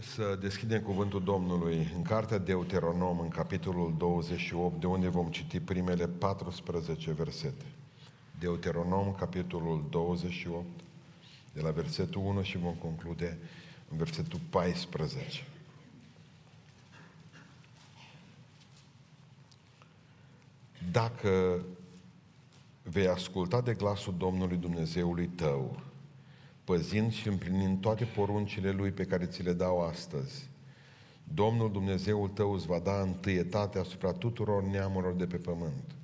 Să deschidem cuvântul Domnului în cartea Deuteronom, în capitolul 28, de unde vom citi primele 14 versete. Deuteronom, capitolul 28, de la versetul 1 și vom conclude în versetul 14. Dacă vei asculta de glasul Domnului Dumnezeului tău, păzind și împlinind toate poruncile Lui pe care ți le dau astăzi, Domnul Dumnezeul tău îți va da întâietate asupra tuturor neamurilor de pe pământ.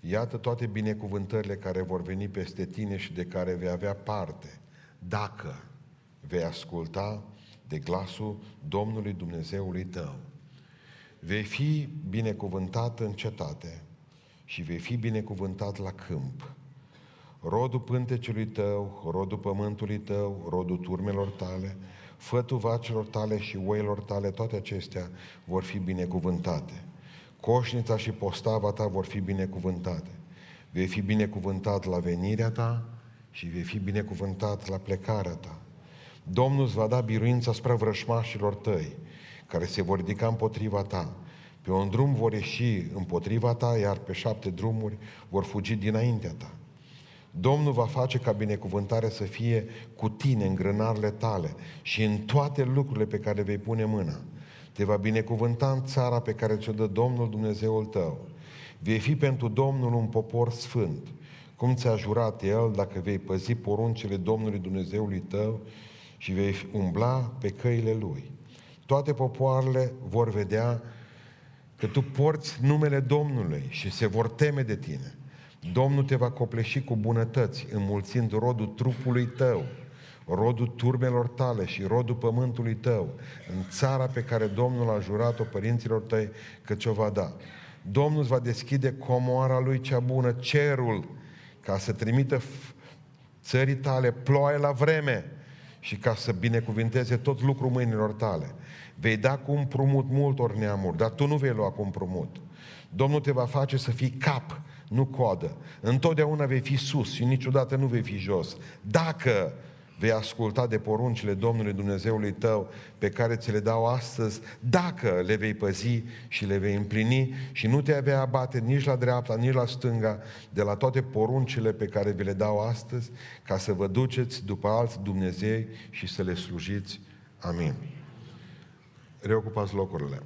Iată toate binecuvântările care vor veni peste tine și de care vei avea parte, dacă vei asculta de glasul Domnului Dumnezeului tău. Vei fi binecuvântat în cetate și vei fi binecuvântat la câmp rodul pântecelui tău, rodul pământului tău, rodul turmelor tale, fătul vacilor tale și oilor tale, toate acestea vor fi binecuvântate. Coșnița și postava ta vor fi binecuvântate. Vei fi binecuvântat la venirea ta și vei fi binecuvântat la plecarea ta. Domnul îți va da biruința spre vrășmașilor tăi, care se vor ridica împotriva ta. Pe un drum vor ieși împotriva ta, iar pe șapte drumuri vor fugi dinaintea ta. Domnul va face ca binecuvântare să fie cu tine în grânarele tale și în toate lucrurile pe care vei pune mâna. Te va binecuvânta în țara pe care ți-o dă Domnul Dumnezeul tău. Vei fi pentru Domnul un popor sfânt, cum ți-a jurat El dacă vei păzi poruncile Domnului Dumnezeului tău și vei umbla pe căile Lui. Toate popoarele vor vedea că tu porți numele Domnului și se vor teme de tine. Domnul te va copleși cu bunătăți, înmulțind rodul trupului tău, rodul turmelor tale și rodul pământului tău, în țara pe care Domnul a jurat-o părinților tăi că ți-o va da. Domnul îți va deschide comoara lui cea bună, cerul, ca să trimită țării tale ploaie la vreme și ca să binecuvinteze tot lucrul mâinilor tale. Vei da cu împrumut multor neamuri, dar tu nu vei lua cu împrumut. Domnul te va face să fii cap nu coadă. Întotdeauna vei fi sus și niciodată nu vei fi jos. Dacă vei asculta de poruncile Domnului Dumnezeului tău pe care ți le dau astăzi, dacă le vei păzi și le vei împlini și nu te vei abate nici la dreapta, nici la stânga de la toate poruncile pe care vi le dau astăzi, ca să vă duceți după alți Dumnezei și să le slujiți. Amin. Reocupați locurile.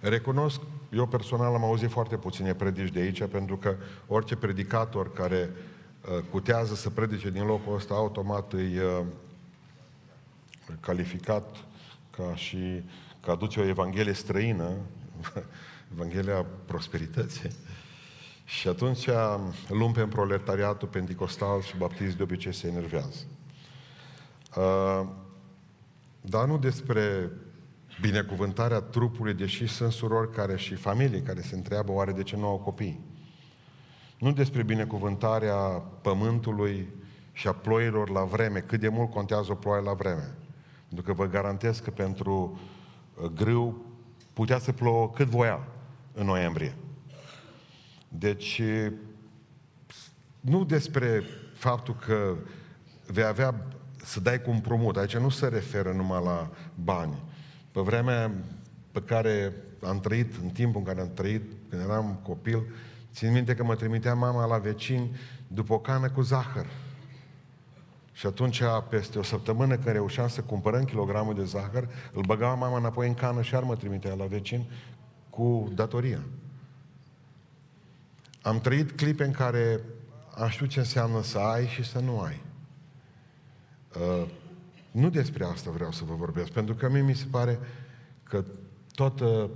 Recunosc eu personal am auzit foarte puține predici de aici, pentru că orice predicator care uh, cutează să predice din locul ăsta, automat e uh, calificat ca și că aduce o evanghelie străină, Evanghelia prosperității. Și atunci lumpe în proletariatul pentecostal și baptist de obicei se enervează. Uh, dar nu despre binecuvântarea trupului, deși sunt surori care și familii care se întreabă oare de ce nu au copii. Nu despre binecuvântarea pământului și a ploilor la vreme, cât de mult contează o ploaie la vreme. Pentru că vă garantez că pentru uh, grâu putea să plouă cât voia în noiembrie. Deci, nu despre faptul că vei avea să dai cu împrumut. Aici nu se referă numai la bani. Pe vremea pe care am trăit, în timpul în care am trăit, când eram copil, țin minte că mă trimitea mama la vecini după o cană cu zahăr. Și atunci, peste o săptămână, când reușeam să cumpărăm kilogramul de zahăr, îl băga mama înapoi în cană și ar mă trimitea la vecin cu datoria. Am trăit clipe în care am știut ce înseamnă să ai și să nu ai. Uh, nu despre asta vreau să vă vorbesc, pentru că mie mi se pare că toată,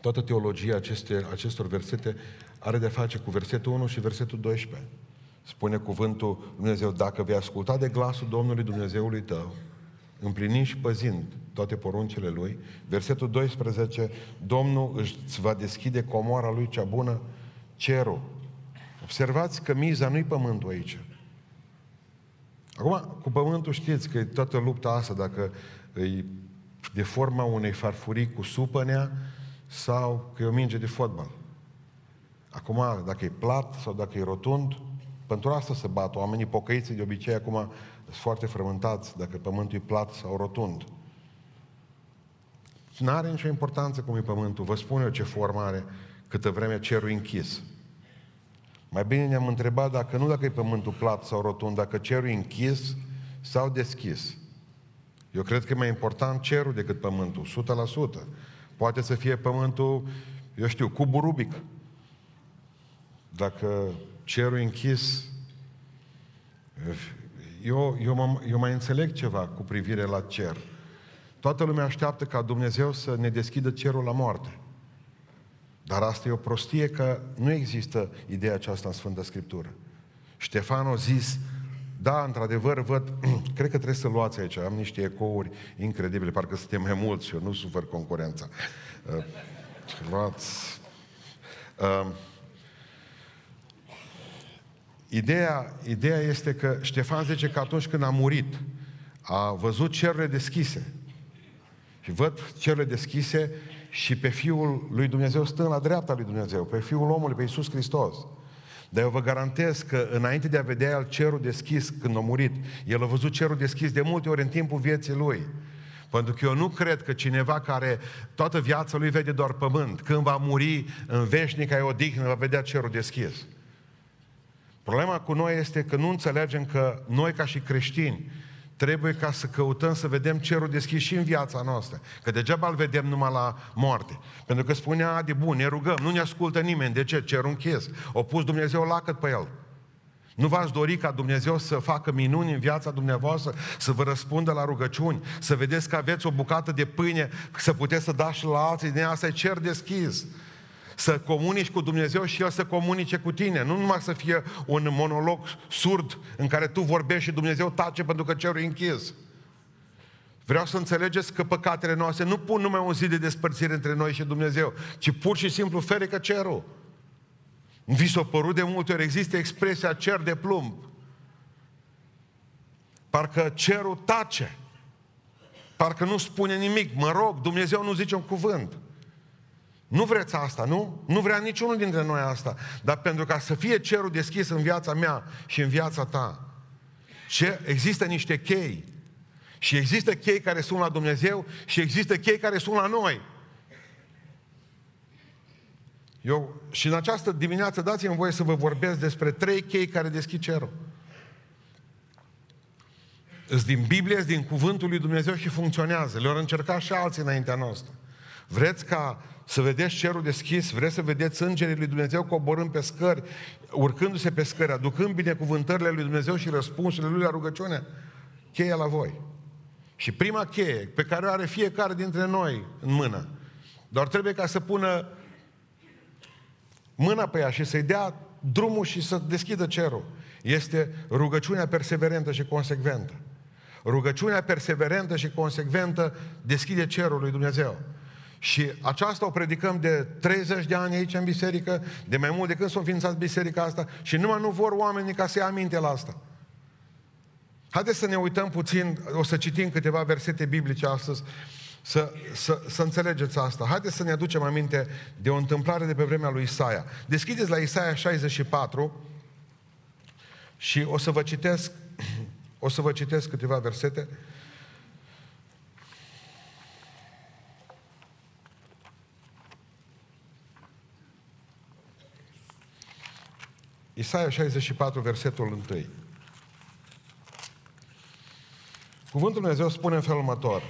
toată teologia aceste, acestor versete are de face cu versetul 1 și versetul 12. Spune cuvântul Dumnezeu, dacă vei asculta de glasul Domnului Dumnezeului tău, împlinind și păzind toate poruncile Lui, versetul 12, Domnul îți va deschide comoara Lui cea bună, cerul. Observați că miza nu-i pământul aici. Acum, cu pământul știți că e toată lupta asta, dacă e de forma unei farfurii cu supănea sau că e o minge de fotbal. Acum, dacă e plat sau dacă e rotund, pentru asta se bat oamenii pocăiți de obicei acum sunt foarte frământați dacă pământul e plat sau rotund. Nu are nicio importanță cum e pământul. Vă spun eu ce formă are câtă vreme cerul e închis. Mai bine ne-am întrebat dacă nu dacă e pământul plat sau rotund, dacă cerul e închis sau deschis. Eu cred că e mai important cerul decât pământul, 100%. Poate să fie pământul, eu știu, cubul Rubic. Dacă cerul e închis, eu, eu, mă, eu mai înțeleg ceva cu privire la cer. Toată lumea așteaptă ca Dumnezeu să ne deschidă cerul la moarte. Dar asta e o prostie că nu există ideea aceasta în Sfânta Scriptură. Ștefan a zis, da, într-adevăr, văd, cred că trebuie să luați aici, am niște ecouri incredibile, parcă suntem mai mulți și eu nu sufer concurența. Uh, luați. Uh, ideea, ideea este că Ștefan zice că atunci când a murit, a văzut cerurile deschise. Și văd cerurile deschise și pe Fiul lui Dumnezeu stând la dreapta lui Dumnezeu, pe Fiul omului, pe Iisus Hristos. Dar eu vă garantez că înainte de a vedea el cerul deschis când a murit, el a văzut cerul deschis de multe ori în timpul vieții lui. Pentru că eu nu cred că cineva care toată viața lui vede doar pământ, când va muri în veșnica odihnă, va vedea cerul deschis. Problema cu noi este că nu înțelegem că noi ca și creștini trebuie ca să căutăm să vedem cerul deschis și în viața noastră. Că degeaba îl vedem numai la moarte. Pentru că spunea de bun, ne rugăm, nu ne ascultă nimeni. De ce? Cerul închis. O pus Dumnezeu lacăt pe el. Nu v-ați dori ca Dumnezeu să facă minuni în viața dumneavoastră, să vă răspundă la rugăciuni, să vedeți că aveți o bucată de pâine, să puteți să dați și la alții, din asta e cer deschis să comunici cu Dumnezeu și El să comunice cu tine. Nu numai să fie un monolog surd în care tu vorbești și Dumnezeu tace pentru că cerul e închis. Vreau să înțelegeți că păcatele noastre nu pun numai un zi de despărțire între noi și Dumnezeu, ci pur și simplu ferică cerul. Vi s-a părut de multe ori, există expresia cer de plumb. Parcă cerul tace. Parcă nu spune nimic. Mă rog, Dumnezeu nu zice un cuvânt. Nu vreți asta, nu? Nu vrea niciunul dintre noi asta. Dar pentru ca să fie cerul deschis în viața mea și în viața ta, ce, există niște chei. Și există chei care sunt la Dumnezeu și există chei care sunt la noi. Eu, și în această dimineață dați-mi voie să vă vorbesc despre trei chei care deschid cerul. Îs din Biblie, îs din Cuvântul lui Dumnezeu și funcționează. Le-au încercat și alții înaintea noastră. Vreți ca să vedeți cerul deschis, vreți să vedeți îngerii lui Dumnezeu coborând pe scări, urcându-se pe scări, aducând binecuvântările lui Dumnezeu și răspunsurile lui la rugăciune? Cheia la voi. Și prima cheie pe care o are fiecare dintre noi în mână, doar trebuie ca să pună mâna pe ea și să-i dea drumul și să deschidă cerul. Este rugăciunea perseverentă și consecventă. Rugăciunea perseverentă și consecventă deschide cerul lui Dumnezeu. Și aceasta o predicăm de 30 de ani aici în biserică, de mai mult de când s-a înființat biserica asta și numai nu vor oamenii ca să ia aminte la asta. Haideți să ne uităm puțin, o să citim câteva versete biblice astăzi, să, să, să înțelegeți asta. Haideți să ne aducem aminte de o întâmplare de pe vremea lui Isaia. Deschideți la Isaia 64 și o să vă citesc, o să vă citesc câteva versete. Isaia 64, versetul 1. Cuvântul Dumnezeu spune în felul următor.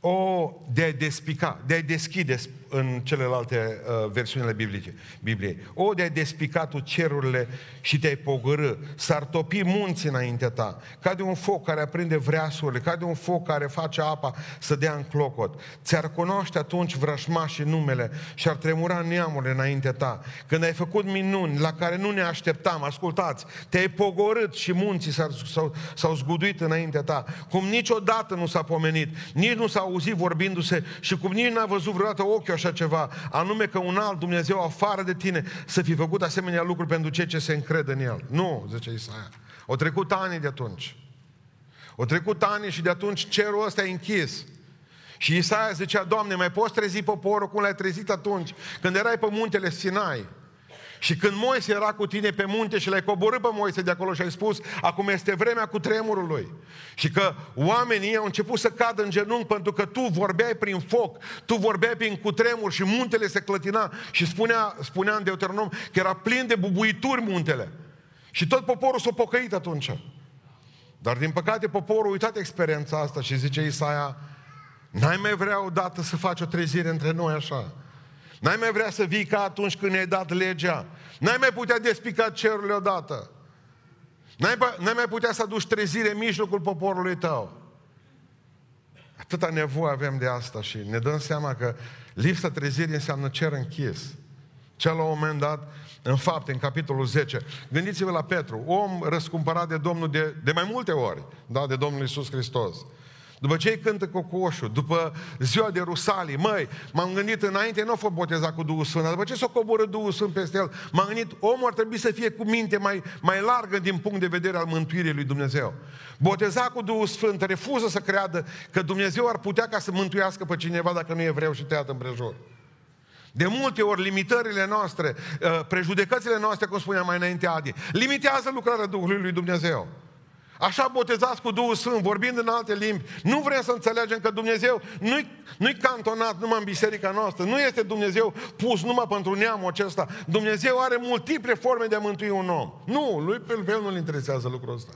O, de a despica, de a deschide în celelalte uh, versiunile biblice, Bibliei. O, de a despica tu cerurile și te-ai pogărâ, s-ar topi munții înaintea ta, ca de un foc care aprinde vreasurile, ca de un foc care face apa să dea în clocot. Ți-ar cunoaște atunci vrășmașii numele și ar tremura neamurile înaintea ta. Când ai făcut minuni la care nu ne așteptam, ascultați, te-ai pogorât și munții s-au, s-au, s-au zguduit înaintea ta, cum niciodată nu s-a pomenit, nici nu s-a auzit vorbindu-se și cum nici n-a văzut vreodată ochiul așa ceva, anume că un alt Dumnezeu afară de tine să fi făcut asemenea lucruri pentru cei ce se încred în El. Nu, zice Isaia. Au trecut ani de atunci. Au trecut ani și de atunci cerul ăsta e închis. Și Isaia zicea, Doamne, mai poți trezi poporul cum l-ai trezit atunci, când erai pe muntele Sinai? Și când Moise era cu tine pe munte și l-ai coborât pe Moise de acolo și ai spus, acum este vremea cu tremurului. Și că oamenii au început să cadă în genunchi pentru că tu vorbeai prin foc, tu vorbeai prin cutremur și muntele se clătina și spunea, spunea în Deuteronom că era plin de bubuituri muntele. Și tot poporul s-a pocăit atunci. Dar din păcate poporul a uitat experiența asta și zice Isaia, n-ai mai vrea odată să faci o trezire între noi așa. N-ai mai vrea să vii ca atunci când ne-ai dat legea. N-ai mai putea despica cerurile odată. N-ai, n-ai mai putea să aduci trezire în mijlocul poporului tău. Atâta nevoie avem de asta și ne dăm seama că lipsa trezirii înseamnă cer închis. Cel la un moment dat, în fapte, în capitolul 10, gândiți-vă la Petru, om răscumpărat de Domnul de, de mai multe ori, da, de Domnul Isus Hristos. După ce îi cântă cocoșul, după ziua de Rusalii, măi, m-am gândit înainte, nu a fost botezat cu Duhul Sfânt, după ce s-a coborât Duhul Sfânt peste el, m-am gândit, omul ar trebui să fie cu minte mai, mai largă din punct de vedere al mântuirii lui Dumnezeu. Botezat cu Duhul Sfânt, refuză să creadă că Dumnezeu ar putea ca să mântuiască pe cineva dacă nu e vreau și tăiat împrejur. De multe ori limitările noastre, uh, prejudecățile noastre, cum spunea mai înainte Adi, limitează lucrarea Duhului lui Dumnezeu. Așa botezați cu Duhul Sfânt, vorbind în alte limbi. Nu vrem să înțelegem că Dumnezeu nu-i, nu-i cantonat numai în biserica noastră. Nu este Dumnezeu pus numai pentru neamul acesta. Dumnezeu are multiple forme de a mântui un om. Nu, lui pe el nu-l interesează lucrul ăsta.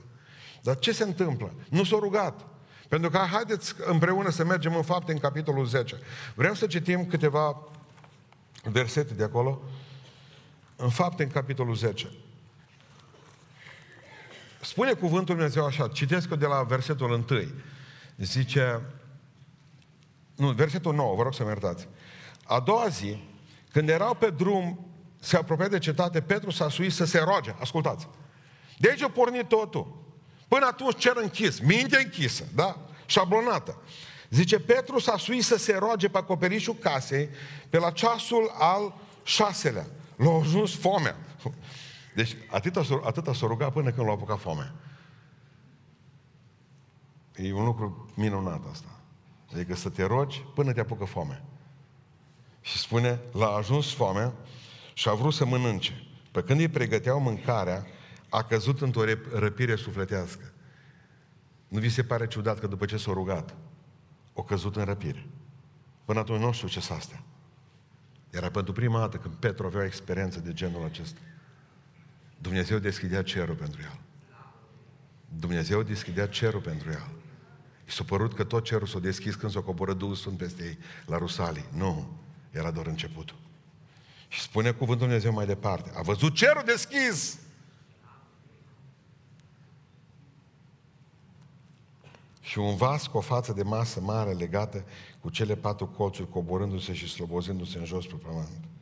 Dar ce se întâmplă? Nu s-a rugat. Pentru că haideți împreună să mergem în fapte în capitolul 10. Vrem să citim câteva versete de acolo. În fapte în capitolul 10. Spune cuvântul Dumnezeu așa, citesc de la versetul 1. Zice, nu, versetul 9, vă rog să mă iertați. A doua zi, când erau pe drum, se apropia de cetate, Petru s-a suit să se roage. Ascultați. De aici a pornit totul. Până atunci cer închis, minte închisă, da? Șablonată. Zice, Petru s-a suit să se roage pe acoperișul casei pe la ceasul al șaselea. L-a ajuns foamea. Deci atâta, atâta s-a rugat până când l-a apucat foame. E un lucru minunat asta. Adică să te rogi până te apucă foame. Și spune, l-a ajuns foamea și a vrut să mănânce. Pe când îi pregăteau mâncarea, a căzut într-o răpire sufletească. Nu vi se pare ciudat că după ce s-a rugat, o căzut în răpire. Până atunci nu știu ce s astea. Era pentru prima dată când Petru avea o experiență de genul acesta. Dumnezeu deschidea cerul pentru el. Dumnezeu deschidea cerul pentru el. I s-a părut că tot cerul s-a deschis când s-a coborât Duhul Sfânt peste ei la Rusalii. Nu, era doar începutul. Și spune cuvântul Dumnezeu mai departe. A văzut cerul deschis. Și un vas cu o față de masă mare legată cu cele patru colțuri coborându-se și slobozându-se în jos pe pământ.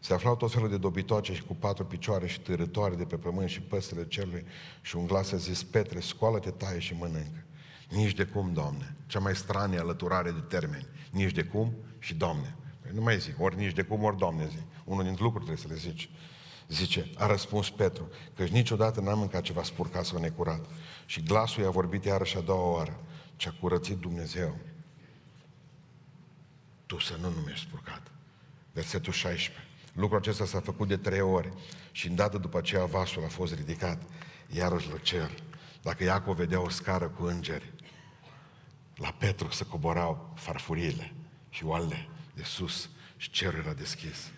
Se aflau tot felul de dobitoace și cu patru picioare și târătoare de pe pământ și păsele cerului și un glas a zis, Petre, scoală-te, taie și mănâncă. Nici de cum, Doamne. Cea mai stranie alăturare de termeni. Nici de cum și Doamne. Păi nu mai zic, ori nici de cum, ori Doamne zi. Unul dintre lucruri trebuie să le zici. Zice, a răspuns Petru, că niciodată n-am mâncat ceva spurcat sau necurat. Și glasul i-a vorbit iarăși a doua oară. Ce-a curățit Dumnezeu. Tu să nu numești spurcat. Versetul 16. Lucrul acesta s-a făcut de trei ori și îndată după aceea vasul a fost ridicat iarăși la cer. Dacă Iacov vedea o scară cu îngeri, la Petru se coborau farfurile și oalele de sus și cerul era deschis.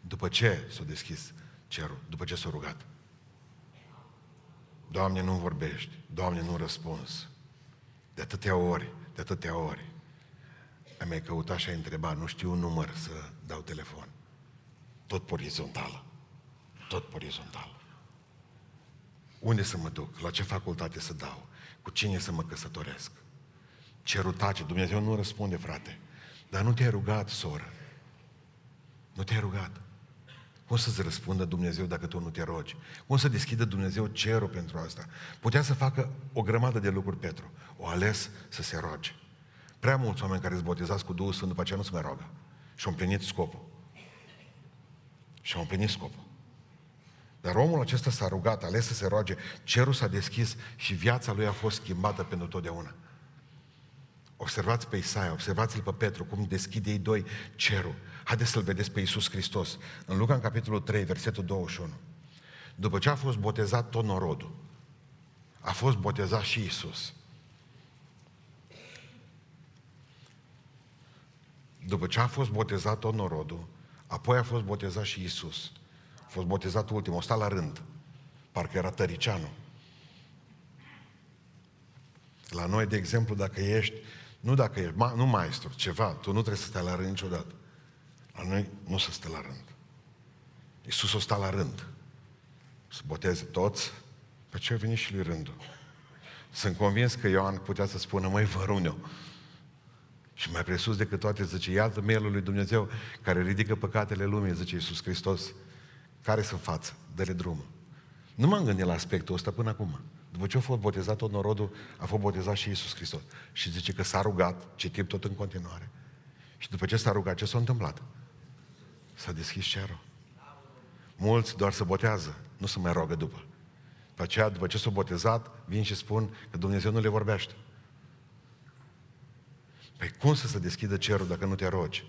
După ce s-a deschis cerul? După ce s-a rugat? Doamne, nu vorbești. Doamne, nu răspuns. De atâtea ori, de atâtea ori. Ai mai căutat și ai întrebat, nu știu un număr să dau telefon. Tot pe orizontală. Tot pe orizontală. Unde să mă duc? La ce facultate să dau? Cu cine să mă căsătoresc? Cerul tace. Dumnezeu nu răspunde, frate. Dar nu te-ai rugat, soră. Nu te-ai rugat. Cum să-ți răspundă Dumnezeu dacă tu nu te rogi? Cum să deschidă Dumnezeu cerul pentru asta? Putea să facă o grămadă de lucruri, Petru. O ales să se roage. Prea mulți oameni care sunt botezați cu Duhul Sfânt după aceea nu se mai roagă. Și au împlinit scopul. Și au împlinit scopul. Dar omul acesta s-a rugat, a ales să se roage, cerul s-a deschis și viața lui a fost schimbată pentru totdeauna. Observați pe Isaia, observați-l pe Petru, cum deschide ei doi cerul. Haideți să-L vedeți pe Iisus Hristos. În Luca, în capitolul 3, versetul 21. După ce a fost botezat tot norodul, a fost botezat și Iisus. După ce a fost botezat tot norodul, apoi a fost botezat și Iisus. A fost botezat ultimul, a stat la rând. Parcă era tăricianul. La noi, de exemplu, dacă ești, nu dacă ești, ma, nu maestru, ceva, tu nu trebuie să stai la rând niciodată. La noi nu se stă la rând. Iisus o sta la rând. Să boteze toți, pe ce a venit și lui rândul. Sunt convins că Ioan putea să spună, măi, vă run eu. Și mai presus decât toate, zice, iată mielul lui Dumnezeu care ridică păcatele lumii, zice Iisus Hristos. Care sunt față? Dă-le drumul. Nu m-am gândit la aspectul ăsta până acum. După ce a fost botezat tot norodul, a fost botezat și Iisus Hristos. Și zice că s-a rugat, citim tot în continuare. Și după ce s-a rugat, ce s-a întâmplat? S-a deschis cerul. Mulți doar se botează, nu se mai rogă după. După aceea, după ce s-au botezat, vin și spun că Dumnezeu nu le vorbește. Păi cum să se deschidă cerul dacă nu te rogi?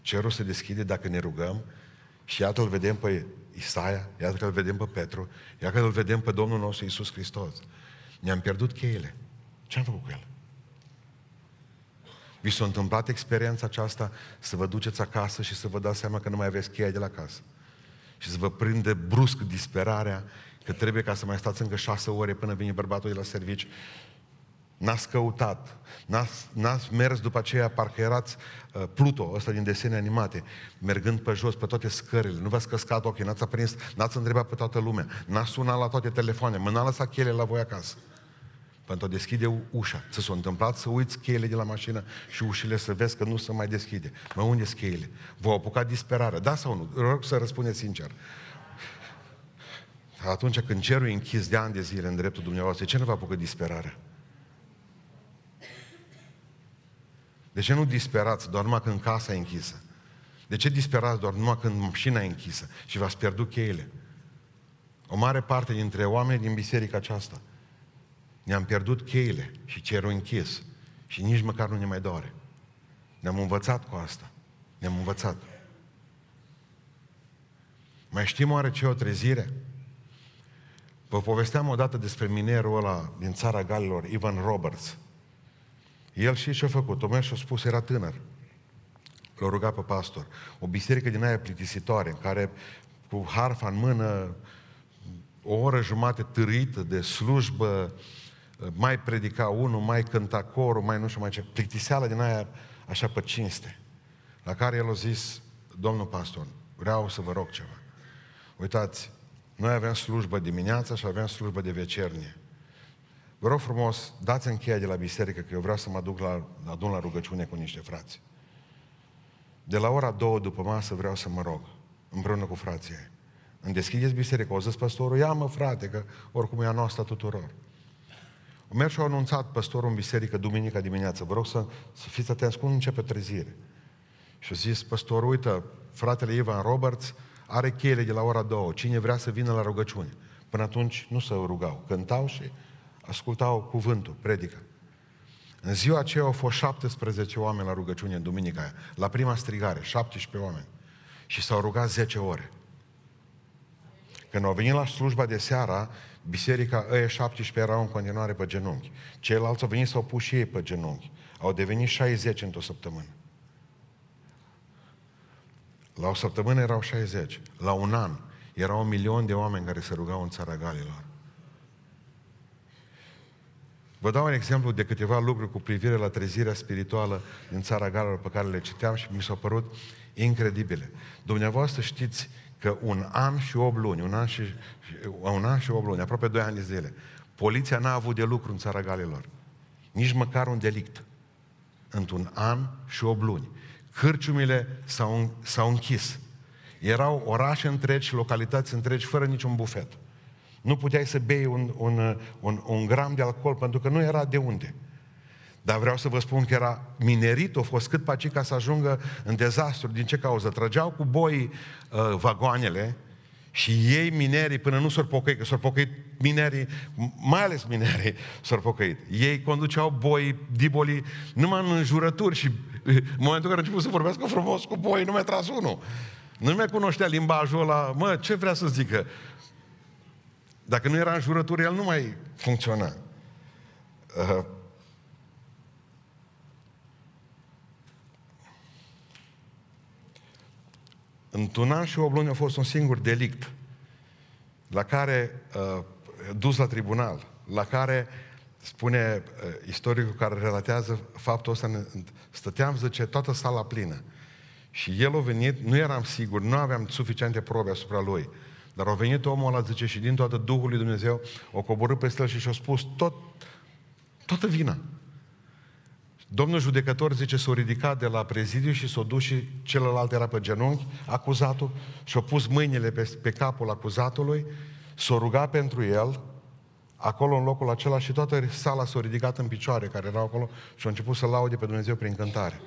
Cerul se deschide dacă ne rugăm și iată îl vedem pe Isaia, iată că îl vedem pe Petru, iată că îl vedem pe Domnul nostru Iisus Hristos. Ne-am pierdut cheile. Ce am făcut cu ele? Vi s-a întâmplat experiența aceasta să vă duceți acasă și să vă dați seama că nu mai aveți cheia de la casă. Și să vă prinde brusc disperarea că trebuie ca să mai stați încă șase ore până vine bărbatul de la servici N-ați căutat, n-ați, n-ați mers după aceea, parcă erați uh, Pluto, ăsta din desene animate, mergând pe jos, pe toate scările, nu v-ați căscat ochii, n-ați aprins, n-ați întrebat pe toată lumea, n-ați sunat la toate telefoane, mă n-a lăsat cheile la voi acasă. Pentru a deschide ușa. Să s-a întâmplat să uiți cheile de la mașină și ușile să vezi că nu se mai deschide. Mă, unde sunt cheile? Vă apucat disperare. Da sau nu? Rog să răspundeți sincer. Atunci când cerul e închis de ani de zile în dreptul dumneavoastră, ce nu vă apucă disperarea? De ce nu disperați doar numai când casa e închisă? De ce disperați doar numai când mașina e închisă și v-ați pierdut cheile? O mare parte dintre oameni din biserica aceasta ne-am pierdut cheile și cerul închis și nici măcar nu ne mai doare. Ne-am învățat cu asta. Ne-am învățat. Mai știm oare ce o trezire? Vă povesteam odată despre minerul ăla din țara Galilor, Ivan Roberts. El și ce-a făcut? O mers și a spus, era tânăr. L-a rugat pe pastor. O biserică din aia plictisitoare, în care cu harfa în mână, o oră jumate târâită de slujbă, mai predica unul, mai cânta corul, mai nu știu mai ce, plictiseală din aia așa pe cinste. La care el a zis, domnul pastor, vreau să vă rog ceva. Uitați, noi avem slujbă dimineața și avem slujbă de vecernie. Vă rog frumos, dați încheia de la biserică, că eu vreau să mă duc la, adun la rugăciune cu niște frați. De la ora două după masă vreau să mă rog, împreună cu frații Îmi deschideți biserica, o zis păstorul, ia mă frate, că oricum e a noastră tuturor. O mers și a anunțat păstorul în biserică duminica dimineață, vă rog să, să fiți atenți, cum începe trezire. Și a zis păstorul, uite, fratele Ivan Roberts are cheile de la ora două, cine vrea să vină la rugăciune. Până atunci nu se rugau, cântau și ascultau cuvântul, predică. În ziua aceea au fost 17 oameni la rugăciune în duminica aia. La prima strigare, 17 oameni. Și s-au rugat 10 ore. Când au venit la slujba de seara, biserica ăia 17 erau în continuare pe genunchi. Ceilalți au venit să au pus și ei pe genunchi. Au devenit 60 într-o săptămână. La o săptămână erau 60. La un an erau un milion de oameni care se rugau în țara Galilor. Vă dau un exemplu de câteva lucruri cu privire la trezirea spirituală din țara Galilor pe care le citeam și mi s-au părut incredibile. Dumneavoastră știți că un an și 8 luni, un an și, un an și 8 luni, aproape 2 ani de zile, poliția n-a avut de lucru în țara Galilor. Nici măcar un delict. Într-un an și 8 luni. Cârciumile s-au, s-au închis. Erau orașe întregi și localități întregi fără niciun bufet. Nu puteai să bei un, un, un, un gram de alcool pentru că nu era de unde. Dar vreau să vă spun că era minerit, a fost cât paci ca să ajungă în dezastru. Din ce cauză? Trăgeau cu boi uh, vagoanele și ei minerii până nu s-au pocăit, că s-au pocăit minerii, mai ales minerii, s-au pocăit. Ei conduceau boi, diboli, numai în înjurături și în momentul în care a început să vorbească frumos cu boi, nu mi-a tras unul. Nu mai cunoștea limbajul ăla. Mă, ce vrea să zică? Dacă nu era în jurături, el nu mai funcționa. Uh, Într-un an și o luni a fost un singur delict la care, uh, dus la tribunal, la care spune uh, istoricul care relatează faptul ăsta, stăteam, zice, toată sala plină. Și el a venit, nu eram sigur, nu aveam suficiente probe asupra lui. Dar a venit omul ăla, zice, și din toată Duhul lui Dumnezeu, o coborât peste el și și-a spus tot, toată vina. Domnul judecător, zice, s-a ridicat de la prezidiu și s-a dus și celălalt era pe genunchi, acuzatul, și-a pus mâinile pe, pe capul acuzatului, s-a rugat pentru el, acolo în locul acela și toată sala s-a ridicat în picioare care erau acolo și a început să laude pe Dumnezeu prin cântare.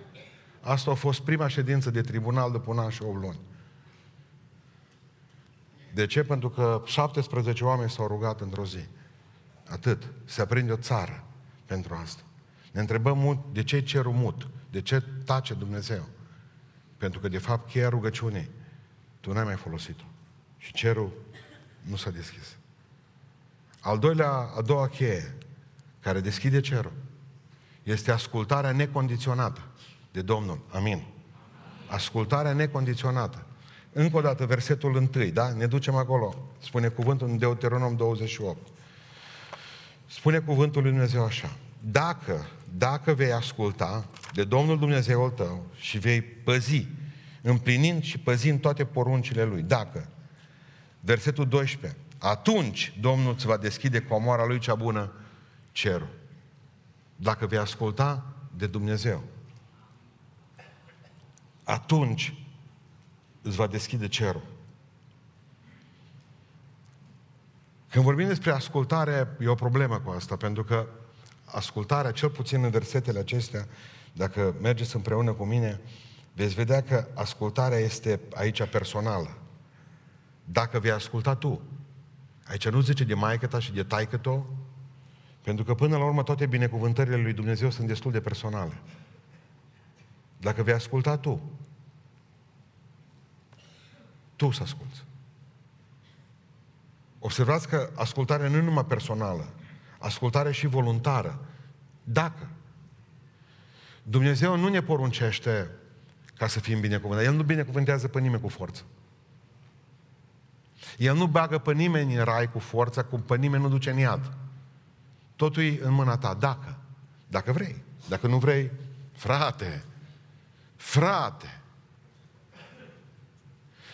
Asta a fost prima ședință de tribunal după un an și 8 luni. De ce? Pentru că 17 oameni s-au rugat într-o zi. Atât. Se aprinde o țară pentru asta. Ne întrebăm mult de ce cerul mut, de ce tace Dumnezeu. Pentru că, de fapt, cheia rugăciunii, tu n-ai mai folosit-o. Și cerul nu s-a deschis. Al doilea, a doua cheie care deschide cerul este ascultarea necondiționată de Domnul. Amin. Ascultarea necondiționată. Încă o dată, versetul întâi, da? Ne ducem acolo. Spune cuvântul în Deuteronom 28. Spune cuvântul lui Dumnezeu așa. Dacă, dacă vei asculta de Domnul Dumnezeul tău și vei păzi, împlinind și păzind toate poruncile Lui, dacă, versetul 12, atunci Domnul îți va deschide comoara Lui cea bună cerul. Dacă vei asculta de Dumnezeu, atunci îți va deschide cerul. Când vorbim despre ascultare, e o problemă cu asta, pentru că ascultarea, cel puțin în versetele acestea, dacă mergeți împreună cu mine, veți vedea că ascultarea este aici personală. Dacă vei asculta tu, aici nu zice de maică ta și de taică tu, pentru că până la urmă toate binecuvântările lui Dumnezeu sunt destul de personale. Dacă vei asculta tu, tu să asculți. Observați că ascultarea nu e numai personală, ascultarea și voluntară. Dacă Dumnezeu nu ne poruncește ca să fim binecuvântați. El nu binecuvântează pe nimeni cu forță. El nu bagă pe nimeni în rai cu forța, cum pe nimeni nu duce în iad. Totul e în mâna ta, dacă. Dacă vrei. Dacă nu vrei, frate, frate,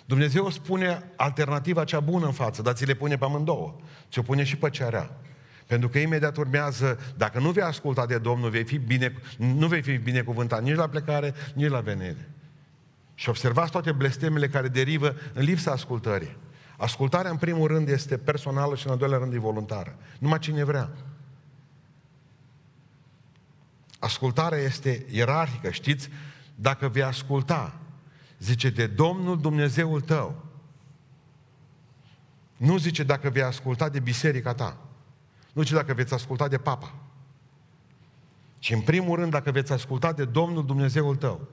Dumnezeu spune alternativa cea bună în față, dar ți le pune pe amândouă. Ți-o pune și pe cea rea. Pentru că imediat urmează, dacă nu vei asculta de Domnul, vei fi bine, nu vei fi binecuvântat nici la plecare, nici la venire. Și observați toate blestemele care derivă în lipsa ascultării. Ascultarea, în primul rând, este personală și, în al doilea rând, e voluntară. Numai cine vrea. Ascultarea este ierarhică, știți? Dacă vei asculta Zice, de Domnul Dumnezeul tău. Nu zice dacă vei asculta de biserica ta. Nu zice dacă veți asculta de papa. ci în primul rând dacă veți asculta de Domnul Dumnezeul tău.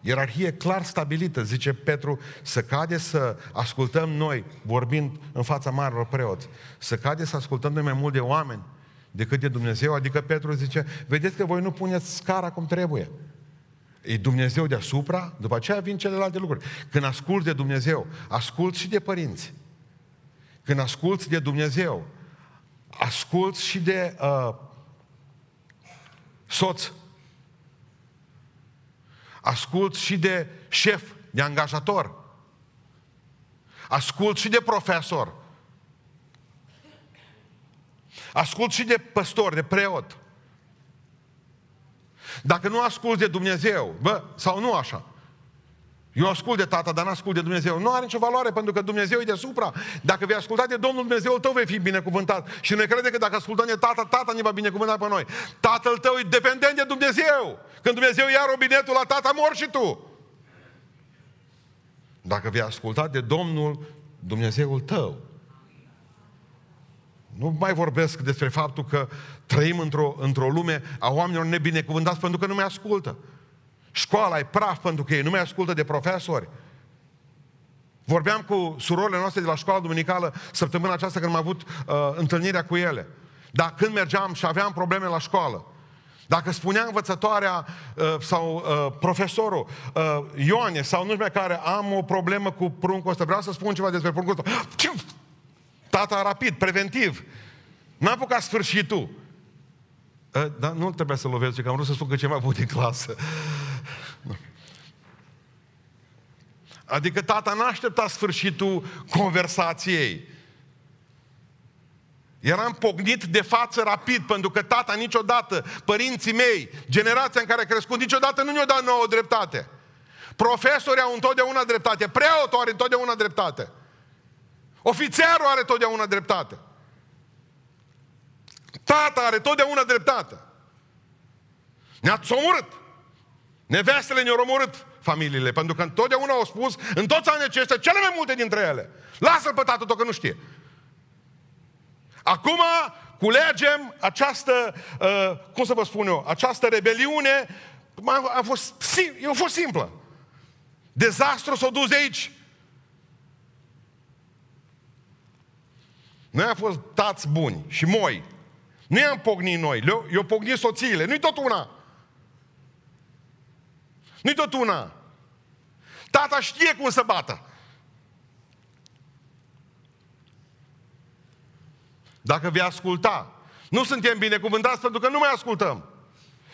Ierarhie clar stabilită, zice Petru, să cade să ascultăm noi, vorbind în fața marilor preoți, să cade să ascultăm noi mai mult de oameni decât de Dumnezeu, adică Petru zice, vedeți că voi nu puneți scara cum trebuie. E Dumnezeu deasupra, după aceea vin celelalte lucruri. Când asculți de Dumnezeu, asculți și de părinți. Când asculți de Dumnezeu, asculți și de uh, soț. Asculți și de șef, de angajator. Asculți și de profesor. Asculți și de păstor, de preot. Dacă nu asculți de Dumnezeu, bă, sau nu așa, eu ascult de tata, dar nu ascult de Dumnezeu. Nu are nicio valoare, pentru că Dumnezeu e deasupra. Dacă vei asculta de Domnul Dumnezeu tău, vei fi binecuvântat. Și noi crede că dacă ascultăm de tata, tata ne va binecuvânta pe noi. Tatăl tău e dependent de Dumnezeu. Când Dumnezeu ia robinetul la tata, mor și tu. Dacă vei asculta de Domnul Dumnezeul tău, Nu mai vorbesc despre faptul că trăim într-o, într-o lume a oamenilor nebinecuvântați pentru că nu mai ascultă. Școala e praf pentru că ei nu mai ascultă de profesori. Vorbeam cu surorile noastre de la școala duminicală săptămâna aceasta când am avut uh, întâlnirea cu ele. Dar când mergeam și aveam probleme la școală, dacă spunea învățătoarea uh, sau uh, profesorul uh, Ioane sau nu știu care am o problemă cu pruncul ăsta, vreau să spun ceva despre pruncul ăsta. Tata rapid, preventiv. N-a apucat sfârșitul. Uh, dar nu trebuie să lovesc, că am vrut să spun că ceva bun din clasă. Adică tata n-a așteptat sfârșitul conversației. Eram pognit de față rapid, pentru că tata niciodată, părinții mei, generația în care a crescut, niciodată nu ne-a dat nouă dreptate. Profesorii au întotdeauna dreptate, preotul are întotdeauna dreptate. Ofițerul are totdeauna dreptate. Tata are totdeauna dreptate. Ne-ați omorât. Nevestele ne-au omorât familiile, pentru că întotdeauna au spus, în toți anii aceștia, cele mai multe dintre ele, lasă-l pe tatăl tău că nu știe. Acum culegem această, uh, cum să vă spun eu, această rebeliune, a, a fost, a fost simplă. Dezastru s-a dus de aici. Noi am fost tați buni și moi. Nu i-am pognit noi, eu pognit soțiile. Nu-i tot una. Nu-i tot una. Tata știe cum să bată. Dacă vei asculta, nu suntem binecuvântați pentru că nu mai ascultăm.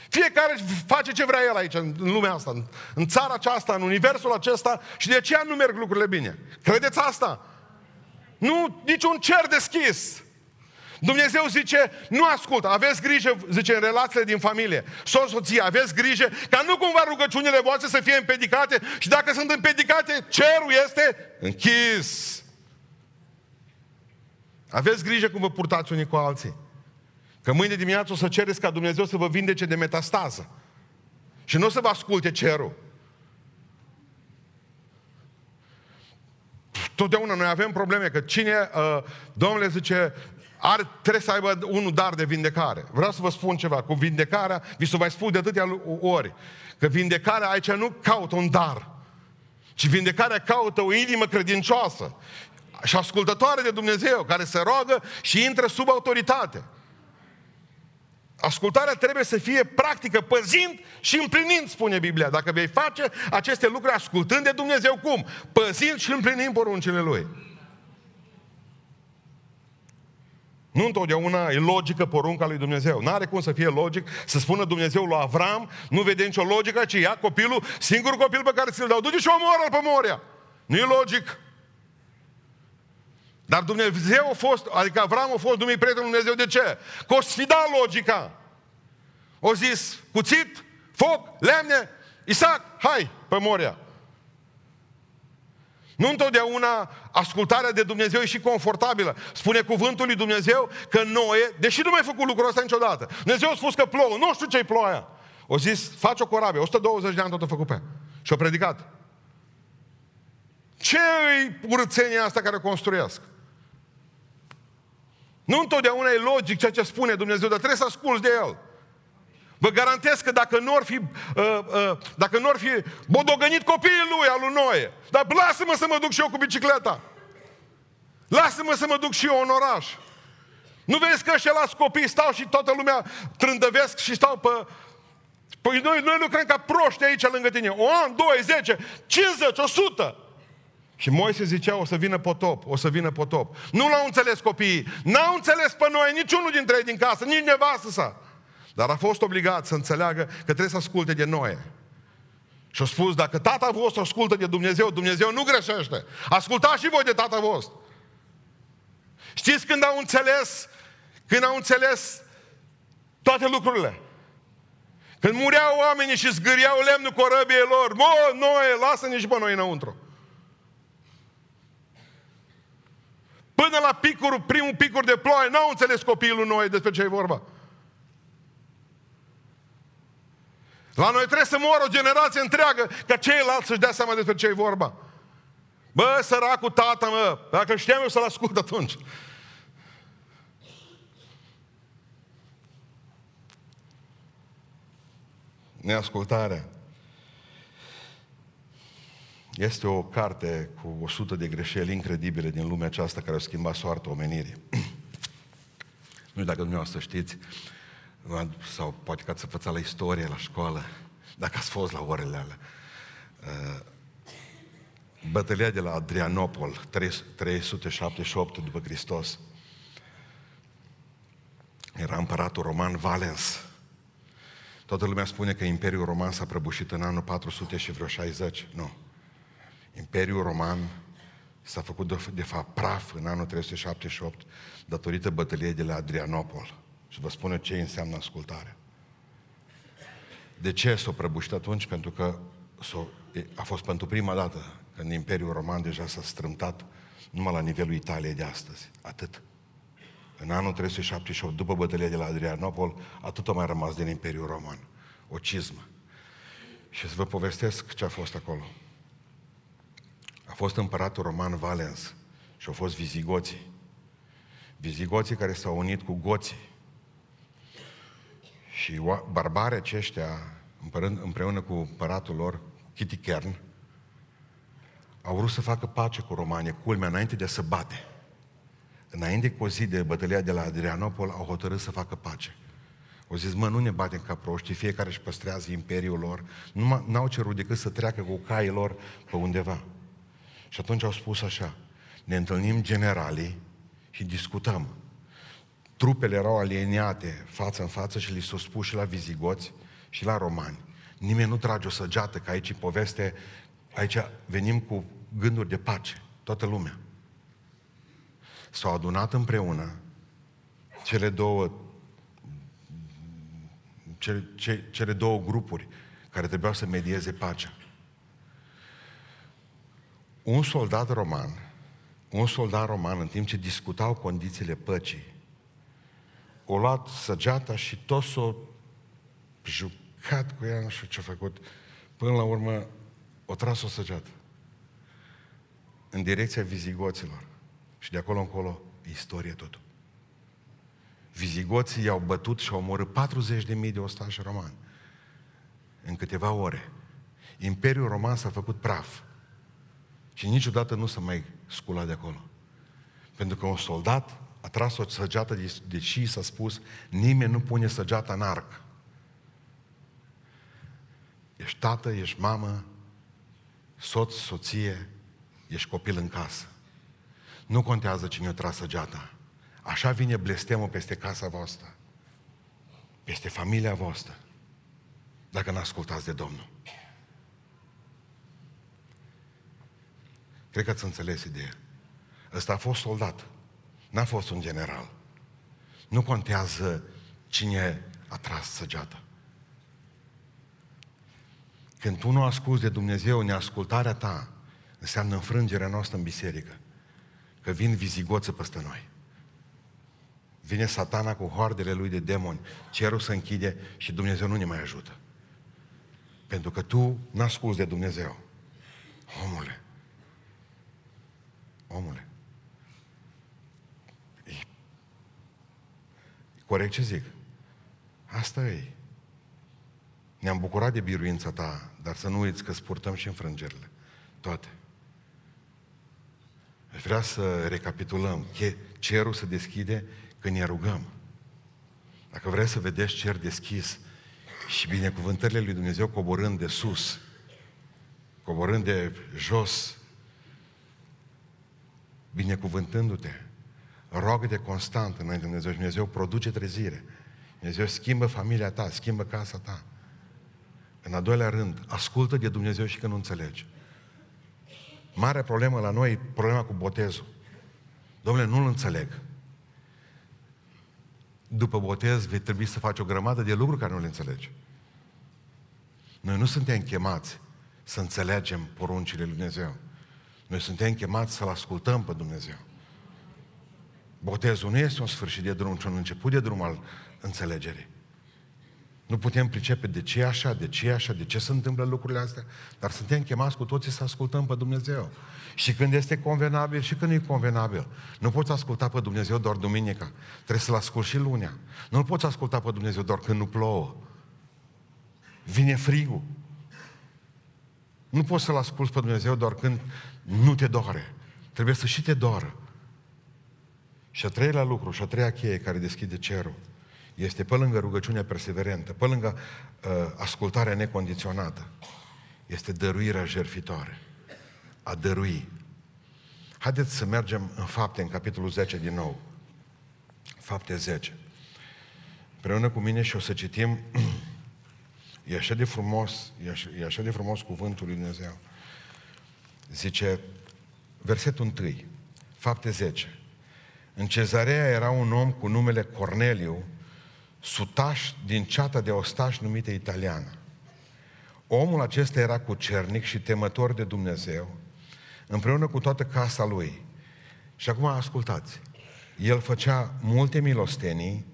Fiecare face ce vrea el aici, în lumea asta, în, în țara aceasta, în universul acesta și de aceea nu merg lucrurile bine. Credeți asta? Nu, niciun cer deschis. Dumnezeu zice, nu ascultă, aveți grijă, zice, în relațiile din familie, soț, soție, aveți grijă ca nu cumva rugăciunile voastre să fie împedicate și dacă sunt împedicate, cerul este închis. Aveți grijă cum vă purtați unii cu alții. Că mâine dimineață o să cereți ca Dumnezeu să vă vindece de metastază. Și nu o să vă asculte cerul. Totdeauna noi avem probleme, că cine, uh, Domnule zice, are, trebuie să aibă unul dar de vindecare. Vreau să vă spun ceva, cu vindecarea, vi să vă spun de atâtea ori, că vindecarea aici nu caută un dar, ci vindecarea caută o inimă credincioasă și ascultătoare de Dumnezeu, care se roagă și intră sub autoritate. Ascultarea trebuie să fie practică, păzind și împlinind, spune Biblia. Dacă vei face aceste lucruri ascultând de Dumnezeu, cum? Păzind și împlinind poruncile Lui. Nu întotdeauna e logică porunca lui Dumnezeu. N-are cum să fie logic să spună Dumnezeu lui Avram, nu vede nicio logică, ci ia copilul, singurul copil pe care ți-l dau, du-te și omoră-l pe Moria. Nu e logic. Dar Dumnezeu a fost, adică Avram a fost numit prietenul Dumnezeu. De ce? Că o sfida logica. O zis, cuțit, foc, lemne, Isaac, hai, pe Moria. Nu întotdeauna ascultarea de Dumnezeu e și confortabilă. Spune cuvântul lui Dumnezeu că Noe, deși nu mai făcut lucrul ăsta niciodată, Dumnezeu a spus că plouă, nu știu ce-i ploaia. O zis, faci o corabie, 120 de ani tot a făcut pe Și a predicat. Ce e urățenia asta care o construiesc? Nu întotdeauna e logic ceea ce spune Dumnezeu, dar trebuie să asculți de El. Vă garantez că dacă nu ar fi, uh, uh, dacă nu ar fi bodogănit copiii lui, al lui Noe, dar lasă-mă să mă duc și eu cu bicicleta. Lasă-mă să mă duc și eu în oraș. Nu vezi că ăștia las copii, stau și toată lumea trândăvesc și stau pe... Păi noi, noi lucrăm ca proști aici lângă tine. O an, doi, zece, 50, 100. Și Moise zicea, o să vină potop, o să vină potop. Nu l-au înțeles copiii, n-au înțeles pe noi, niciunul dintre ei din casă, nici nevastă sa. Dar a fost obligat să înțeleagă că trebuie să asculte de noi. Și a spus, dacă tata vostru ascultă de Dumnezeu, Dumnezeu nu greșește. Ascultați și voi de tata vostru. Știți când au înțeles, când au înțeles toate lucrurile? Când mureau oamenii și zgâriau lemnul corăbiei lor, mă, noi, lasă-ne și pe noi înăuntru. Până la picurul, primul picur de ploaie, n-au înțeles copilul noi despre ce e vorba. La noi trebuie să moară o generație întreagă ca ceilalți să-și dea seama despre ce e vorba. Bă, săracul tată, mă, dacă știam eu să-l ascult atunci. Neascultarea. Este o carte cu 100 de greșeli incredibile din lumea aceasta care au schimbat soarta omenirii. nu știu dacă dumneavoastră știți, sau poate că ați învățat la istorie, la școală, dacă ați fost la orele alea. Uh, bătălia de la Adrianopol, 378 după Hristos. Era împăratul roman Valens. Toată lumea spune că Imperiul Roman s-a prăbușit în anul 400 și vreo 60. Nu. Imperiul Roman s-a făcut de, de fapt praf în anul 378 datorită bătăliei de la Adrianopol. Și vă spun ce înseamnă ascultare. De ce s-a prăbușit atunci? Pentru că a fost pentru prima dată când Imperiul Roman deja s-a strâmtat numai la nivelul Italiei de astăzi. Atât. În anul 378, după bătălia de la Adrianopol, atât a mai rămas din Imperiul Roman. O cizmă. Și să vă povestesc ce a fost acolo. A fost împăratul roman Valens și au fost vizigoții. Vizigoții care s-au unit cu goții. Și barbarii aceștia, împreună cu împăratul lor, Kern, au vrut să facă pace cu romanii, culmea, înainte de a se bate. Înainte cu o zi de bătălia de la Adrianopol, au hotărât să facă pace. Au zis, mă, nu ne batem ca proști, fiecare își păstrează imperiul lor. Nu n-au cerut decât să treacă cu caii lor pe undeva. Și atunci au spus așa, ne întâlnim generalii și discutăm. Trupele erau alieniate față în față și li s-au spus și la vizigoți și la romani. Nimeni nu trage o săgeată, că aici e poveste, aici venim cu gânduri de pace, toată lumea. S-au adunat împreună cele două cele, cele două grupuri care trebuiau să medieze pacea. Un soldat roman, un soldat roman, în timp ce discutau condițiile păcii, o luat săgeata și tot s-o jucat cu ea, nu știu ce a făcut. Până la urmă, o tras o săgeată în direcția vizigoților. Și de acolo încolo, istorie totul. Vizigoții i-au bătut și au omorât 40.000 de ostași romani în câteva ore. Imperiul Roman s-a făcut praf. Și niciodată nu s-a mai sculat de acolo. Pentru că un soldat a tras o săgeată, deși s-a spus, nimeni nu pune săgeata în arc. Ești tată, ești mamă, soț, soție, ești copil în casă. Nu contează cine o tras săgeata. Așa vine blestemul peste casa voastră, peste familia voastră, dacă n-ascultați de Domnul. Cred că ați înțeles ideea. Ăsta a fost soldat. N-a fost un general. Nu contează cine a tras săgeata. Când tu nu asculți de Dumnezeu, neascultarea ta înseamnă înfrângerea noastră în biserică. Că vin vizigoță peste noi. Vine satana cu hoardele lui de demoni, cerul se închide și Dumnezeu nu ne mai ajută. Pentru că tu n-asculți de Dumnezeu. Omule, omule, e, e corect ce zic. Asta e. Ne-am bucurat de biruința ta, dar să nu uiți că spurtăm și înfrângerile. Toate. Aș vrea să recapitulăm. Cerul se deschide când ne rugăm. Dacă vreți să vedeți cer deschis și binecuvântările lui Dumnezeu coborând de sus, coborând de jos, binecuvântându-te, rogă de constant înainte de Dumnezeu și Dumnezeu produce trezire. Dumnezeu schimbă familia ta, schimbă casa ta. În al doilea rând, ascultă de Dumnezeu și când nu înțelegi. Marea problemă la noi e problema cu botezul. Domnule, nu-l înțeleg. După botez vei trebui să faci o grămadă de lucruri care nu le înțelegi. Noi nu suntem chemați să înțelegem poruncile lui Dumnezeu. Noi suntem chemați să-L ascultăm pe Dumnezeu. Botezul nu este un sfârșit de drum, ci un început de drum al înțelegerii. Nu putem pricepe de ce e așa, de ce e așa, de ce se întâmplă lucrurile astea, dar suntem chemați cu toții să ascultăm pe Dumnezeu. Și când este convenabil și când nu e convenabil. Nu poți asculta pe Dumnezeu doar duminica. Trebuie să-L asculti și lunea. Nu poți asculta pe Dumnezeu doar când nu plouă. vine frigul. Nu poți să-L asculți pe Dumnezeu doar când nu te doare. Trebuie să și te doară. Și a treilea lucru, și a treia cheie care deschide cerul, este pe lângă rugăciunea perseverentă, pe lângă uh, ascultarea necondiționată, este dăruirea jerfitoare. A dărui. Haideți să mergem în fapte, în capitolul 10 din nou. Fapte 10. Împreună cu mine și o să citim, e așa de frumos, e așa, e așa de frumos cuvântul lui Dumnezeu. Zice, versetul 1, fapte 10. În cezarea era un om cu numele Corneliu, sutaș din ceata de ostaș numită italiană. Omul acesta era cu cernic și temător de Dumnezeu, împreună cu toată casa lui. Și acum ascultați, el făcea multe milostenii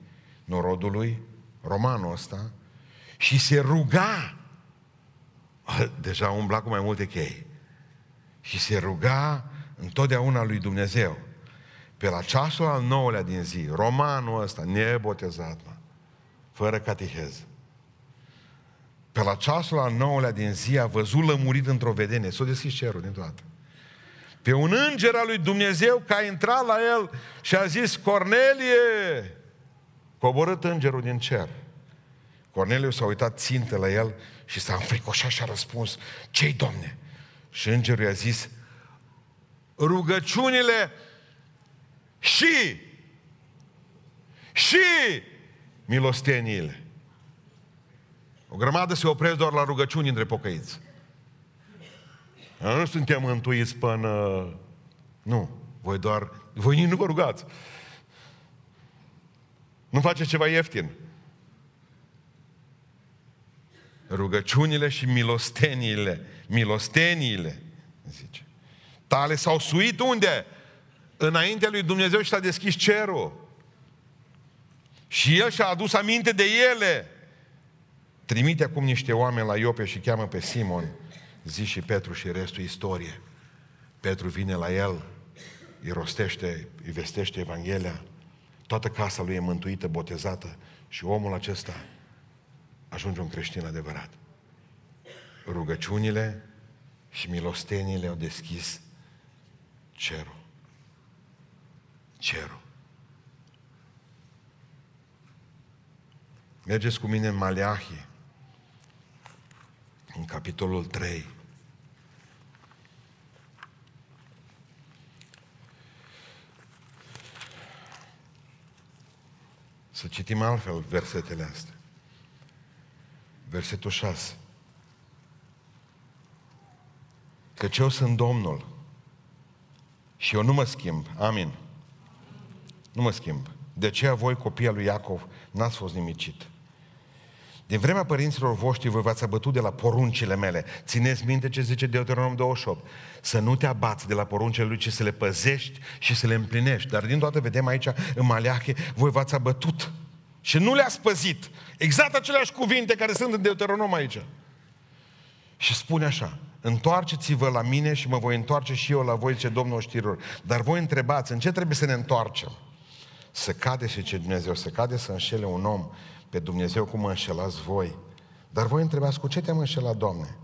norodului, romanul ăsta, și se ruga, deja umbla cu mai multe chei, și se ruga întotdeauna lui Dumnezeu. Pe la ceasul al nouălea din zi, romanul ăsta, nebotezat, mă, fără catechez. Pe la ceasul al nouălea din zi a văzut lămurit într-o vedenie, s-a deschis cerul din toată. Pe un înger al lui Dumnezeu că a intrat la el și a zis, Cornelie, coborât îngerul din cer. Corneliu s-a uitat țintă la el și s-a înfricoșat și a răspuns, ce-i, domne? Și îngerul i-a zis, rugăciunile și și milosteniile. O grămadă se opresc doar la rugăciuni între pocăiți. Nu suntem mântuiți până... Nu. Voi doar... Voi nici nu vă rugați. Nu faceți ceva ieftin. Rugăciunile și milosteniile, milosteniile, zice, tale s-au suit unde? Înaintea lui Dumnezeu și s-a deschis cerul. Și el și-a adus aminte de ele. Trimite acum niște oameni la Iope și cheamă pe Simon, zi și Petru și restul istorie. Petru vine la el, îi rostește, îi vestește Evanghelia, toată casa lui e mântuită, botezată și omul acesta ajunge un creștin adevărat. Rugăciunile și milostenile au deschis cerul. Cerul. Mergeți cu mine în Maleahi, în capitolul 3. Să citim altfel versetele astea. Versetul 6. Căci eu sunt Domnul și eu nu mă schimb. Amin. Nu mă schimb. De aceea voi, copiii lui Iacov, n-ați fost nimicit. Din vremea părinților voștri vă v-ați abătut de la poruncile mele. Țineți minte ce zice Deuteronom 28. Să nu te abați de la poruncile lui, ci să le păzești și să le împlinești. Dar din toate vedem aici, în Maleache, voi v-ați abătut și nu le-ați păzit. Exact aceleași cuvinte care sunt în Deuteronom aici. Și spune așa, întoarceți-vă la mine și mă voi întoarce și eu la voi, ce Domnul știrilor. Dar voi întrebați, în ce trebuie să ne întoarcem? Să cade și ce Dumnezeu, să cade să înșele un om pe Dumnezeu cum mă înșelați voi. Dar voi întrebați, cu ce te-am înșelat, Doamne?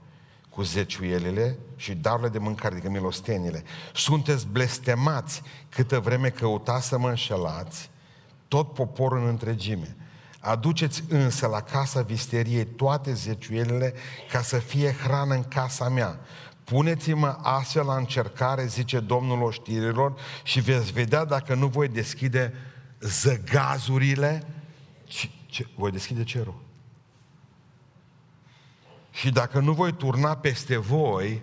Cu zeciuielile și darurile de mâncare, adică milostenile. Sunteți blestemați câtă vreme căutați să mă înșelați, tot poporul în întregime. Aduceți însă la casa visteriei toate zeciuielile ca să fie hrană în casa mea. Puneți-mă astfel la încercare, zice Domnul oștirilor, și veți vedea dacă nu voi deschide zăgazurile ce, voi deschide cerul. Și dacă nu voi turna peste voi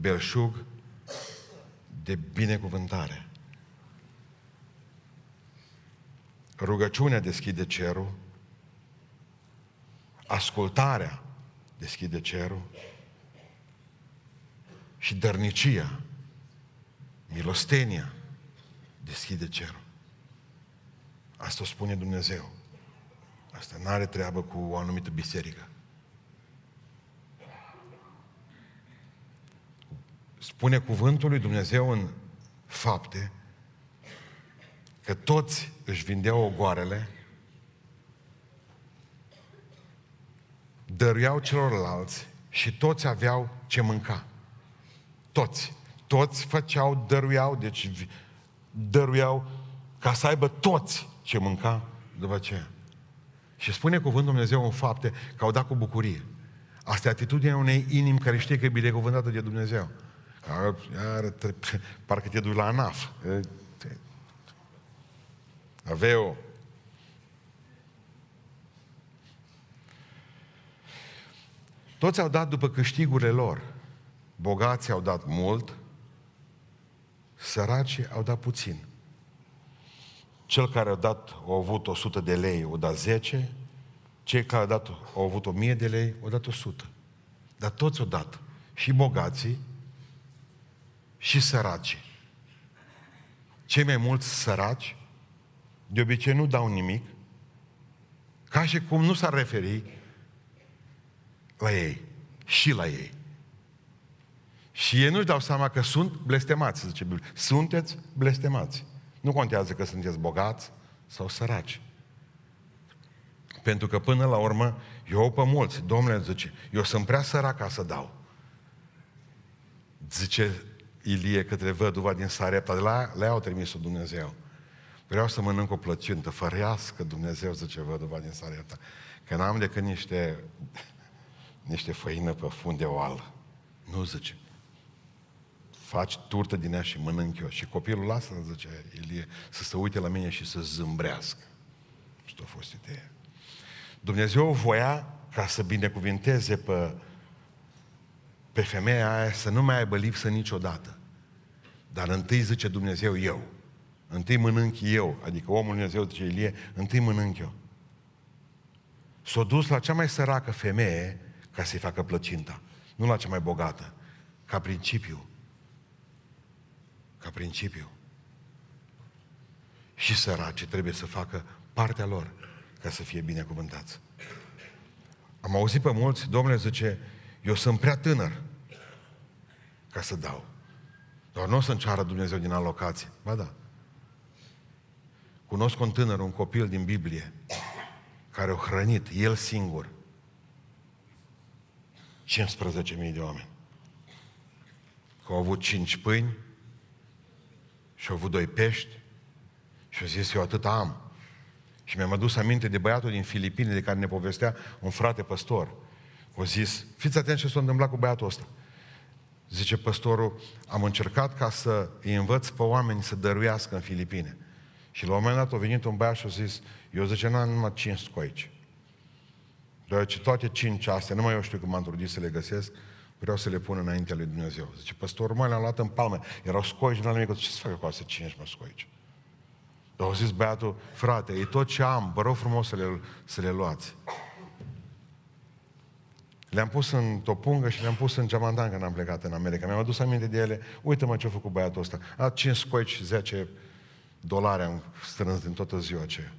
belșug de binecuvântare. Rugăciunea deschide cerul, ascultarea deschide cerul și dărnicia, milostenia deschide cerul. Asta o spune Dumnezeu. Asta nu are treabă cu o anumită biserică. Spune cuvântul lui Dumnezeu în fapte că toți își vindeau ogoarele, dăruiau celorlalți și toți aveau ce mânca. Toți. Toți făceau, dăruiau, deci dăruiau ca să aibă toți ce mânca după aceea. Și spune cuvântul Dumnezeu în fapte că au dat cu bucurie. Asta e atitudinea unei inimi care știe că e binecuvântată de Dumnezeu. parcă te duci la ANAF. Aveo. Toți au dat după câștigurile lor. Bogații au dat mult, săracii au dat puțin. Cel care a dat, a avut 100 de lei, o dat 10, cei care au dat, au avut 1000 de lei, au dat 100. Dar toți au dat. Și bogații, și săracii. Cei mai mulți săraci, de obicei nu dau nimic, ca și cum nu s-ar referi la ei, și la ei. Și ei nu-și dau seama că sunt blestemați, zice Biblia. Sunteți blestemați. Nu contează că sunteți bogați sau săraci. Pentru că până la urmă, eu pe mulți, Domnule zice, eu sunt prea sărac ca să dau. Zice Ilie către văduva din Sarepta, de la, le au trimis-o Dumnezeu. Vreau să mănânc o plăcintă, fărească Dumnezeu, zice văduva din Sarepta, că n-am decât niște, niște făină pe fund de oală. Nu zice, faci turtă din ea și mănânc eu. Și copilul lasă, zice Ilie, să se uite la mine și să zâmbrească. Și a fost ideea. Dumnezeu voia ca să binecuvinteze pe, pe femeia aia să nu mai aibă lipsă niciodată. Dar întâi zice Dumnezeu eu. Întâi mănânc eu. Adică omul Dumnezeu zice Ilie, întâi mănânc eu. S-a dus la cea mai săracă femeie ca să-i facă plăcinta. Nu la cea mai bogată. Ca principiu. Ca principiu. Și săracii trebuie să facă partea lor ca să fie binecuvântați. Am auzit pe mulți, Domnule zice, eu sunt prea tânăr ca să dau. Doar nu o să-mi ceară Dumnezeu din alocație. Ba da. Cunosc un tânăr, un copil din Biblie, care a hrănit, el singur, 15.000 de oameni. Că au avut cinci pâini și au avut doi pești și au zis, eu atât am. Și mi-am adus aminte de băiatul din Filipine de care ne povestea un frate păstor. O zis, fiți atenți ce s-a întâmplat cu băiatul ăsta. Zice păstorul, am încercat ca să îi învăț pe oameni să dăruiască în Filipine. Și la un moment dat a venit un băiat și a zis, eu zice, n-am numai cinci scoici. Deoarece toate cinci astea, nu mai eu știu că m-am trudit să le găsesc, vreau să le pun înaintea lui Dumnezeu. Zice, păstorul, mă, le-am luat în palme. Erau scoici, nu am nimic. Ce să facă cu astea cinci, mă, scoici? Dar au zis băiatul, frate, e tot ce am, vă rog frumos să le, să le luați. Le-am pus în topungă și le-am pus în geamandan când am plecat în America. Mi-am adus aminte de ele. Uite-mă ce a făcut băiatul ăsta. A 5 scoici și 10 dolari am strâns din toată ziua aceea.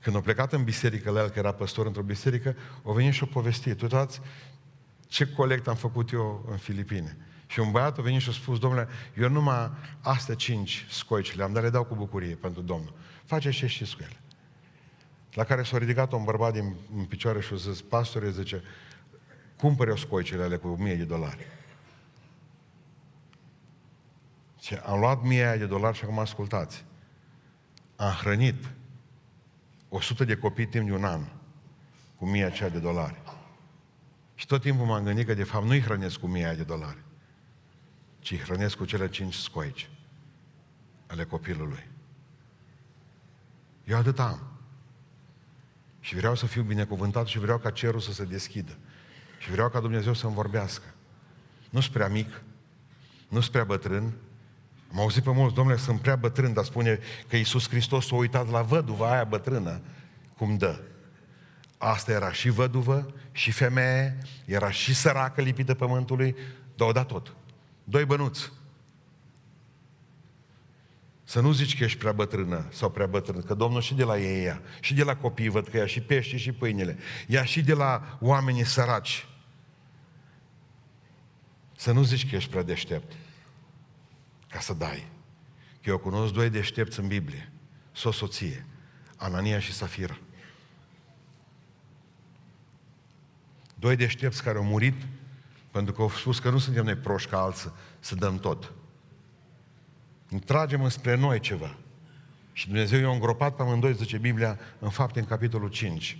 Când a plecat în biserică la el, că era păstor într-o biserică, o venit și o povestit. Uitați ce colect am făcut eu în Filipine. Și un băiat a venit și a spus, domnule, eu numai astea cinci scoici le-am, dar le dau cu bucurie pentru Domnul. Face ce știți cu ele. La care s-a ridicat un bărbat din în picioare și a zis, pastore, zice, cumpăr eu scoicele alea cu 1000 de dolari. Și am luat 1000 de dolari și acum ascultați. Am hrănit 100 de copii timp de un an cu 1000 aceea de dolari. Și tot timpul m-am gândit că de fapt nu-i hrănesc cu 1000 de dolari, ci îi hrănesc cu cele cinci scoici ale copilului. Eu atât am. Și vreau să fiu binecuvântat și vreau ca cerul să se deschidă. Și vreau ca Dumnezeu să-mi vorbească. nu sunt prea mic, nu sunt prea bătrân. Am auzit pe mulți, domnule, sunt prea bătrân, dar spune că Iisus Hristos s-a uitat la văduva aia bătrână, cum dă. Asta era și văduvă, și femeie, era și săracă lipită pământului, dar o dat tot. Doi bănuți. Să nu zici că ești prea bătrână sau prea bătrân, că Domnul și de la ei ia, și de la copii văd că ia și pești și pâinile, ia și de la oamenii săraci. Să nu zici că ești prea deștept ca să dai. Că eu cunosc doi deștepți în Biblie, s-o soție, Anania și Safira. Doi deștepți care au murit pentru că au spus că nu suntem noi proști ca alții să dăm tot. Tragem înspre noi ceva. Și Dumnezeu i-a îngropat pe amândoi, zice Biblia, în fapte în capitolul 5.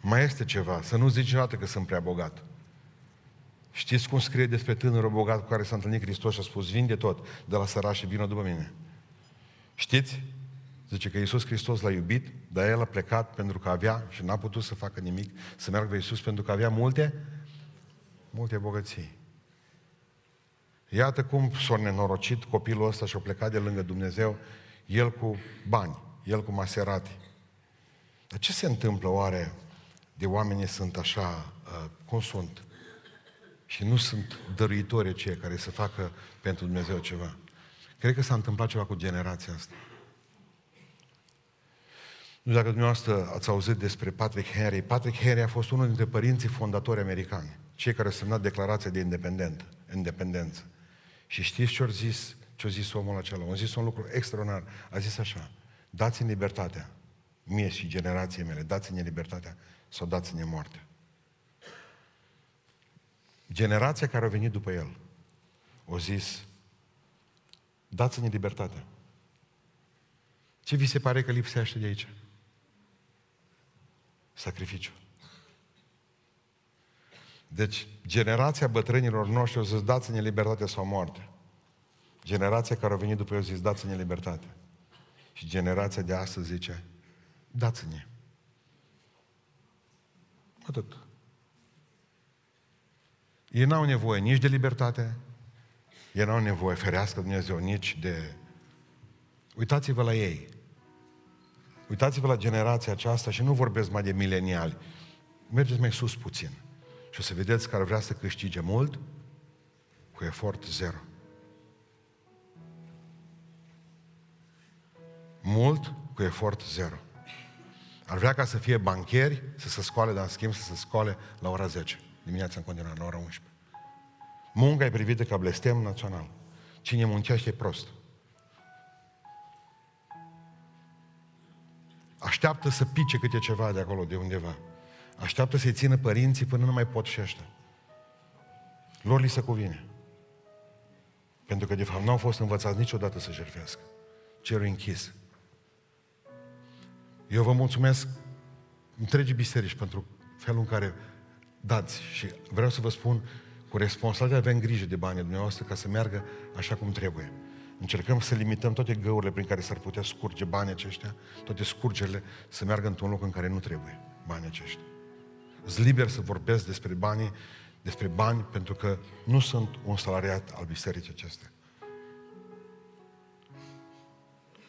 Mai este ceva, să nu zici niciodată că sunt prea bogat. Știți cum scrie despre tânărul bogat cu care s-a întâlnit Hristos și a spus, vinde tot de la săraș și vină după mine. Știți? Zice că Iisus Hristos l-a iubit, dar el a plecat pentru că avea și n-a putut să facă nimic, să meargă pe Iisus pentru că avea multe, multe bogății. Iată cum s-a nenorocit copilul ăsta și a plecat de lângă Dumnezeu, el cu bani, el cu maserati. Dar ce se întâmplă oare de oamenii sunt așa, uh, cum sunt? Și nu sunt dăruitori cei care să facă pentru Dumnezeu ceva. Cred că s-a întâmplat ceva cu generația asta. Nu știu dacă dumneavoastră ați auzit despre Patrick Henry. Patrick Henry a fost unul dintre părinții fondatori americani, cei care au semnat declarația de independent, independență. Și știți ce a zis, ce a zis omul acela? A zis un lucru extraordinar. A zis așa, dați-mi libertatea, mie și generației mele, dați-ne libertatea sau dați-ne moartea. Generația care a venit după el a zis, dați-ne libertatea. Ce vi se pare că lipsește de aici? Sacrificiu. Deci, generația bătrânilor noștri o zis, dați-ne libertate sau moarte. Generația care a venit după eu zis, dați-ne libertate. Și generația de astăzi zice, dați-ne. Atât. Ei n-au nevoie nici de libertate, ei n-au nevoie, ferească Dumnezeu, nici de... Uitați-vă la ei. Uitați-vă la generația aceasta și nu vorbesc mai de mileniali. Mergeți mai sus puțin. Și o să vedeți că ar vrea să câștige mult cu efort zero. Mult cu efort zero. Ar vrea ca să fie bancheri, să se scoale, dar în schimb să se scoale la ora 10, dimineața în continuare, la ora 11. Munca e privită ca blestem național. Cine muncește e prost. Așteaptă să pice câte ceva de acolo, de undeva. Așteaptă să-i țină părinții până nu mai pot și ăștia. Lor li se cuvine. Pentru că, de fapt, nu au fost învățați niciodată să jertfească. Cerul închis. Eu vă mulțumesc întregii biserici pentru felul în care dați și vreau să vă spun cu responsabilitate avem grijă de banii dumneavoastră ca să meargă așa cum trebuie. Încercăm să limităm toate găurile prin care s-ar putea scurge banii aceștia, toate scurgerile, să meargă într-un loc în care nu trebuie banii aceștia. Sunt liber să vorbesc despre bani, despre bani, pentru că nu sunt un salariat al bisericii acestea.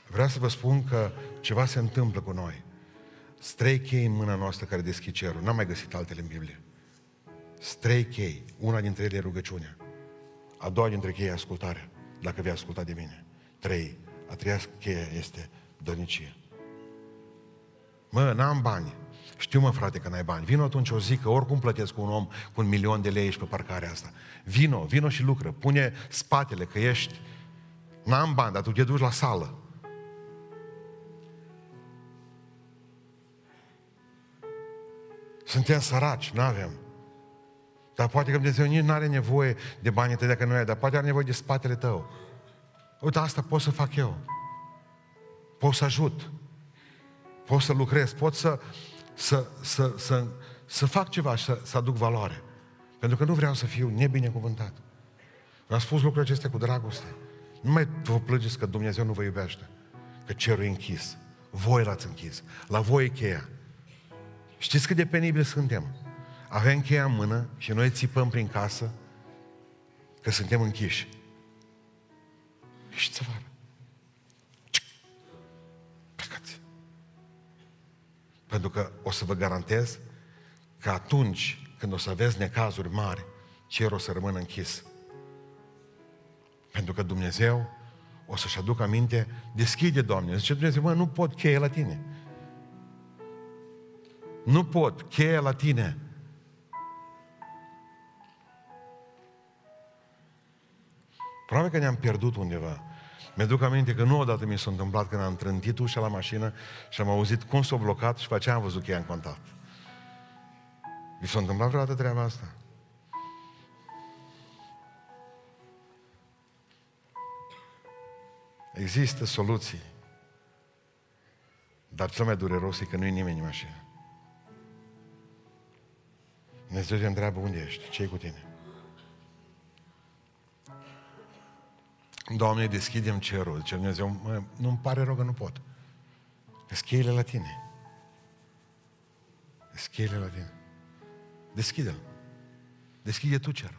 Vreau să vă spun că ceva se întâmplă cu noi. Strei chei în mâna noastră care deschid cerul. N-am mai găsit altele în Biblie. Strei chei. Una dintre ele e rugăciunea. A doua dintre chei e ascultarea. Dacă vei asculta de mine. Trei. A treia cheie este dărnicie. Mă, n-am bani. Știu, mă, frate, că n-ai bani. Vino atunci o zi, că oricum plătesc un om cu un milion de lei și pe parcarea asta. Vino, vino și lucră. Pune spatele, că ești... N-am bani, dar tu te duci la sală. Suntem săraci, nu avem. Dar poate că Dumnezeu nici nu are nevoie de banii tăi dacă nu ai, dar poate are nevoie de spatele tău. Uite, asta pot să fac eu. Pot să ajut. Pot să lucrez. Pot să să, să, să, să fac ceva și să, să aduc valoare. Pentru că nu vreau să fiu nebinecuvântat. V-am spus lucrurile acestea cu dragoste. Nu mai vă plângeți că Dumnezeu nu vă iubește. Că cerul e închis. Voi l-ați închis. La voi e cheia. Știți cât de penibili suntem? Avem cheia în mână și noi țipăm prin casă că suntem închiși. Și afară. Pentru că o să vă garantez că atunci când o să aveți necazuri mari, cerul o să rămână închis. Pentru că Dumnezeu o să-și aducă aminte, deschide, Doamne. Zice Dumnezeu, mă, nu pot cheie la tine. Nu pot, cheie la tine. Probabil că ne-am pierdut undeva. Mi-aduc aminte că nu odată mi s-a întâmplat când am trântit ușa la mașină și am auzit cum s-a blocat și pe aceea am văzut că i în contact. Vi s-a întâmplat vreodată treaba asta? Există soluții. Dar cel mai dureros e că nu e nimeni în mașină. Dumnezeu te întreabă unde ești, ce cu tine? Doamne, deschidem cerul. Zice Dumnezeu, mă, nu-mi pare rău că nu pot. Deschide la tine. Deschide la tine. Deschide-l. Deschide tu cerul.